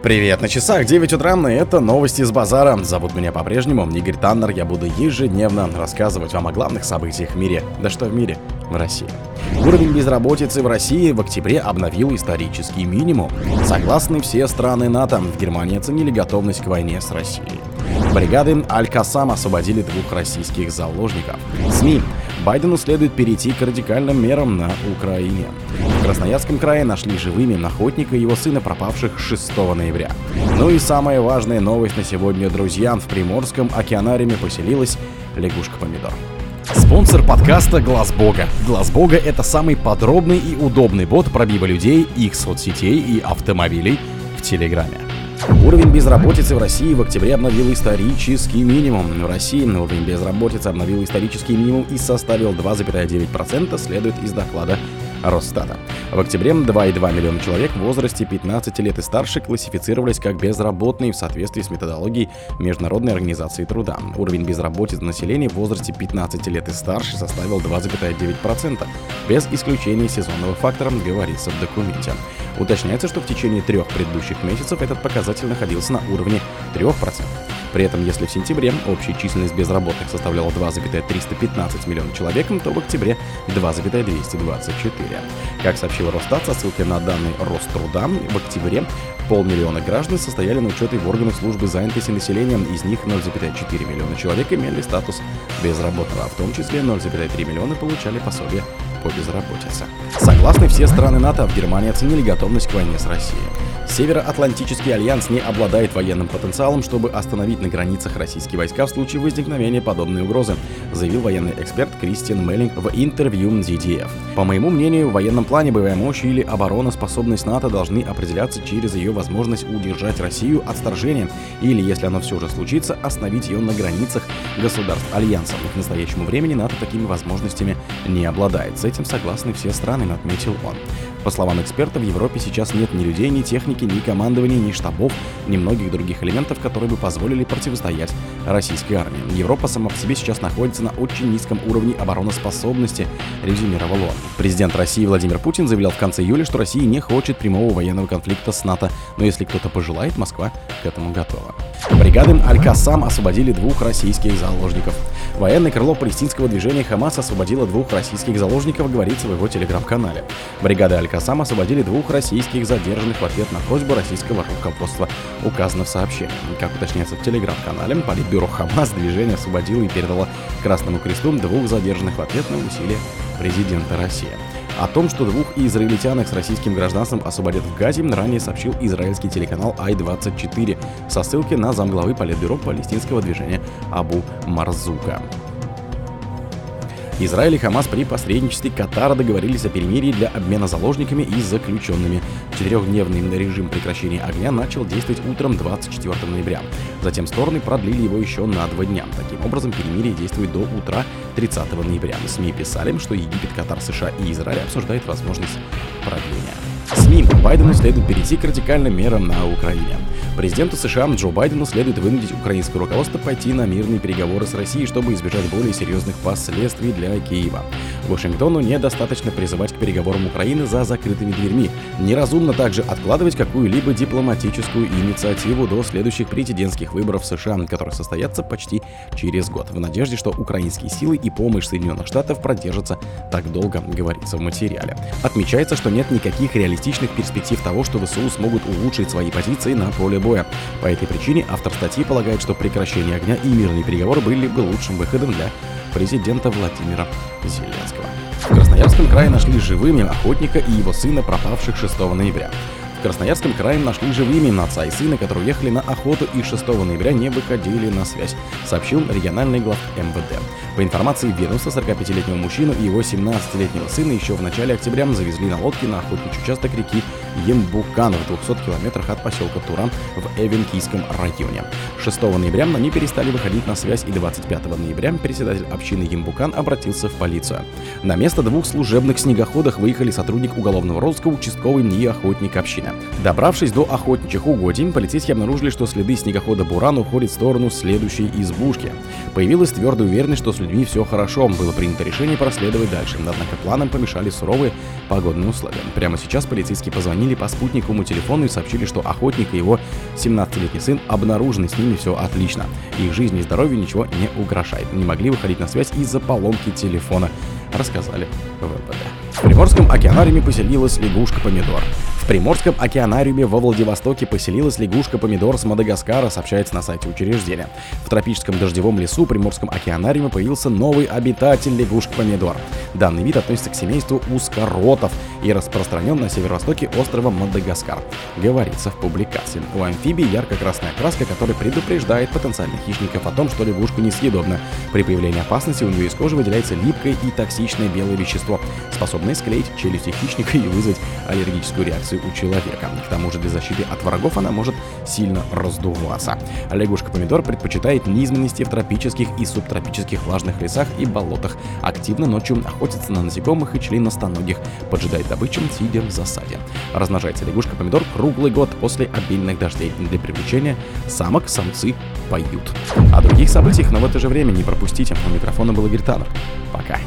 Привет, на часах 9 утра, и это новости с базара. Зовут меня по-прежнему Игорь Таннер, я буду ежедневно рассказывать вам о главных событиях в мире. Да что в мире? В России. Уровень безработицы в России в октябре обновил исторический минимум. Согласны все страны НАТО, в Германии оценили готовность к войне с Россией. Бригады Аль-Касам освободили двух российских заложников. СМИ. Байдену следует перейти к радикальным мерам на Украине. В Красноярском крае нашли живыми охотника и его сына, пропавших 6 ноября. Ну и самая важная новость на сегодня, друзья. В Приморском океанариуме поселилась лягушка-помидор. Спонсор подкаста Глаз Бога. Глаз Бога это самый подробный и удобный бот пробива людей, их соцсетей и автомобилей в Телеграме. Уровень безработицы в России в октябре обновил исторический минимум. В России уровень безработицы обновил исторический минимум и составил 2,9%, следует из доклада Росстата. В октябре 2,2 миллиона человек в возрасте 15 лет и старше классифицировались как безработные в соответствии с методологией Международной организации труда. Уровень безработицы населения в возрасте 15 лет и старше составил 2,9%, без исключения сезонного фактора, говорится в документе. Уточняется, что в течение трех предыдущих месяцев этот показатель находился на уровне 3%. При этом, если в сентябре общая численность безработных составляла 2,315 миллиона человек, то в октябре 2,224. Как сообщил Росстат со ссылкой на данные Роструда, в октябре полмиллиона граждан состояли на учете в органах службы занятости населения, из них 0,4 миллиона человек имели статус безработного, а в том числе 0,3 миллиона получали пособие по безработице. Согласны все страны НАТО, в Германии оценили готовность к войне с Россией. Североатлантический альянс не обладает военным потенциалом, чтобы остановить на границах российские войска в случае возникновения подобной угрозы, заявил военный эксперт Кристиан Меллинг в интервью ZDF. По моему мнению, в военном плане боевая мощь или обороноспособность НАТО должны определяться через ее возможность удержать Россию от вторжения или, если оно все же случится, остановить ее на границах государств Альянса. Но к настоящему времени НАТО такими возможностями не обладает. С этим согласны все страны, отметил он. По словам эксперта, в Европе сейчас нет ни людей, ни техники, ни командования, ни штабов, ни многих других элементов, которые бы позволили противостоять российской армии. Европа сама по себе сейчас находится на очень низком уровне обороноспособности, резюмировал он. Президент России Владимир Путин заявлял в конце июля, что Россия не хочет прямого военного конфликта с НАТО, но если кто-то пожелает, Москва к этому готова. Бригады Аль-Кассам освободили двух российских заложников. Военное крыло палестинского движения Хамас освободило двух российских заложников, говорится в его телеграм-канале. Бригады Аль-Кассам освободили двух российских задержанных в ответ на просьбу российского руководства, указано в сообщении. Как уточняется в телеграм-канале, Политбюро Хамас движение освободило и передало Красному Кресту двух задержанных в ответ на усилия президента России. О том, что двух израильтянок с российским гражданством освободят в Газе, ранее сообщил израильский телеканал Ай-24 со ссылки на замглавы Политбюро палестинского движения Абу Марзука. Израиль и Хамас при посредничестве Катара договорились о перемирии для обмена заложниками и заключенными. Четырехдневный режим прекращения огня начал действовать утром 24 ноября. Затем стороны продлили его еще на два дня. Таким образом, перемирие действует до утра 30 ноября. СМИ писали, что Египет, Катар, США и Израиль обсуждают возможность продления. СМИ. Байдену следует перейти к радикальным мерам на Украине. Президенту США Джо Байдену следует вынудить украинское руководство пойти на мирные переговоры с Россией, чтобы избежать более серьезных последствий для Киева. Вашингтону недостаточно призывать к переговорам Украины за закрытыми дверьми. Неразумно также откладывать какую-либо дипломатическую инициативу до следующих президентских выборов в США, которые состоятся почти через год, в надежде, что украинские силы и помощь Соединенных Штатов продержатся так долго, говорится в материале. Отмечается, что нет никаких реалистичных перспектив того, что ВСУ смогут улучшить свои позиции на поле боя боя. По этой причине автор статьи полагает, что прекращение огня и мирные переговоры были бы лучшим выходом для президента Владимира Зеленского. В Красноярском крае нашли живыми охотника и его сына, пропавших 6 ноября. В Красноярском крае нашли живыми отца и сына, которые уехали на охоту и 6 ноября не выходили на связь, сообщил региональный глав МВД. По информации ведомства, 45-летнего мужчину и его 17-летнего сына еще в начале октября завезли на лодке на охотничий участок реки Ембукан в 200 километрах от поселка Туран в Эвенкийском районе. 6 ноября они перестали выходить на связь и 25 ноября председатель общины Ембукан обратился в полицию. На место двух служебных снегоходах выехали сотрудник уголовного розыска, участковый и охотник общины. Время. Добравшись до охотничьих угодий, полицейские обнаружили, что следы снегохода «Буран» уходят в сторону следующей избушки. Появилась твердая уверенность, что с людьми все хорошо. Было принято решение проследовать дальше. Однако планам помешали суровые погодные условия. Прямо сейчас полицейские позвонили по спутниковому телефону и сообщили, что охотник и его 17-летний сын обнаружены, с ними все отлично. Их жизни и здоровью ничего не угрожает. Не могли выходить на связь из-за поломки телефона, рассказали в МВД. В Приморском океанариуме поселилась лягушка-помидор. Приморском океанариуме во Владивостоке поселилась лягушка-помидор с Мадагаскара, сообщается на сайте учреждения. В тропическом дождевом лесу Приморском океанариуме появился новый обитатель лягушка-помидор. Данный вид относится к семейству узкоротов и распространен на северо-востоке острова Мадагаскар, говорится в публикации. У амфибии ярко-красная краска, которая предупреждает потенциальных хищников о том, что лягушка несъедобна. При появлении опасности у нее из кожи выделяется липкое и токсичное белое вещество, способное склеить челюсти хищника и вызвать аллергическую реакцию у человека. К тому же для защиты от врагов она может сильно раздуваться. Лягушка-помидор предпочитает низменности в тропических и субтропических влажных лесах и болотах. Активно ночью охотится на насекомых и членостоногих, поджидает добычу, сидя в засаде. Размножается лягушка-помидор круглый год после обильных дождей. Для привлечения самок самцы поют. О других событиях, но в это же время не пропустите. У микрофона был Игорь Таннер. Пока.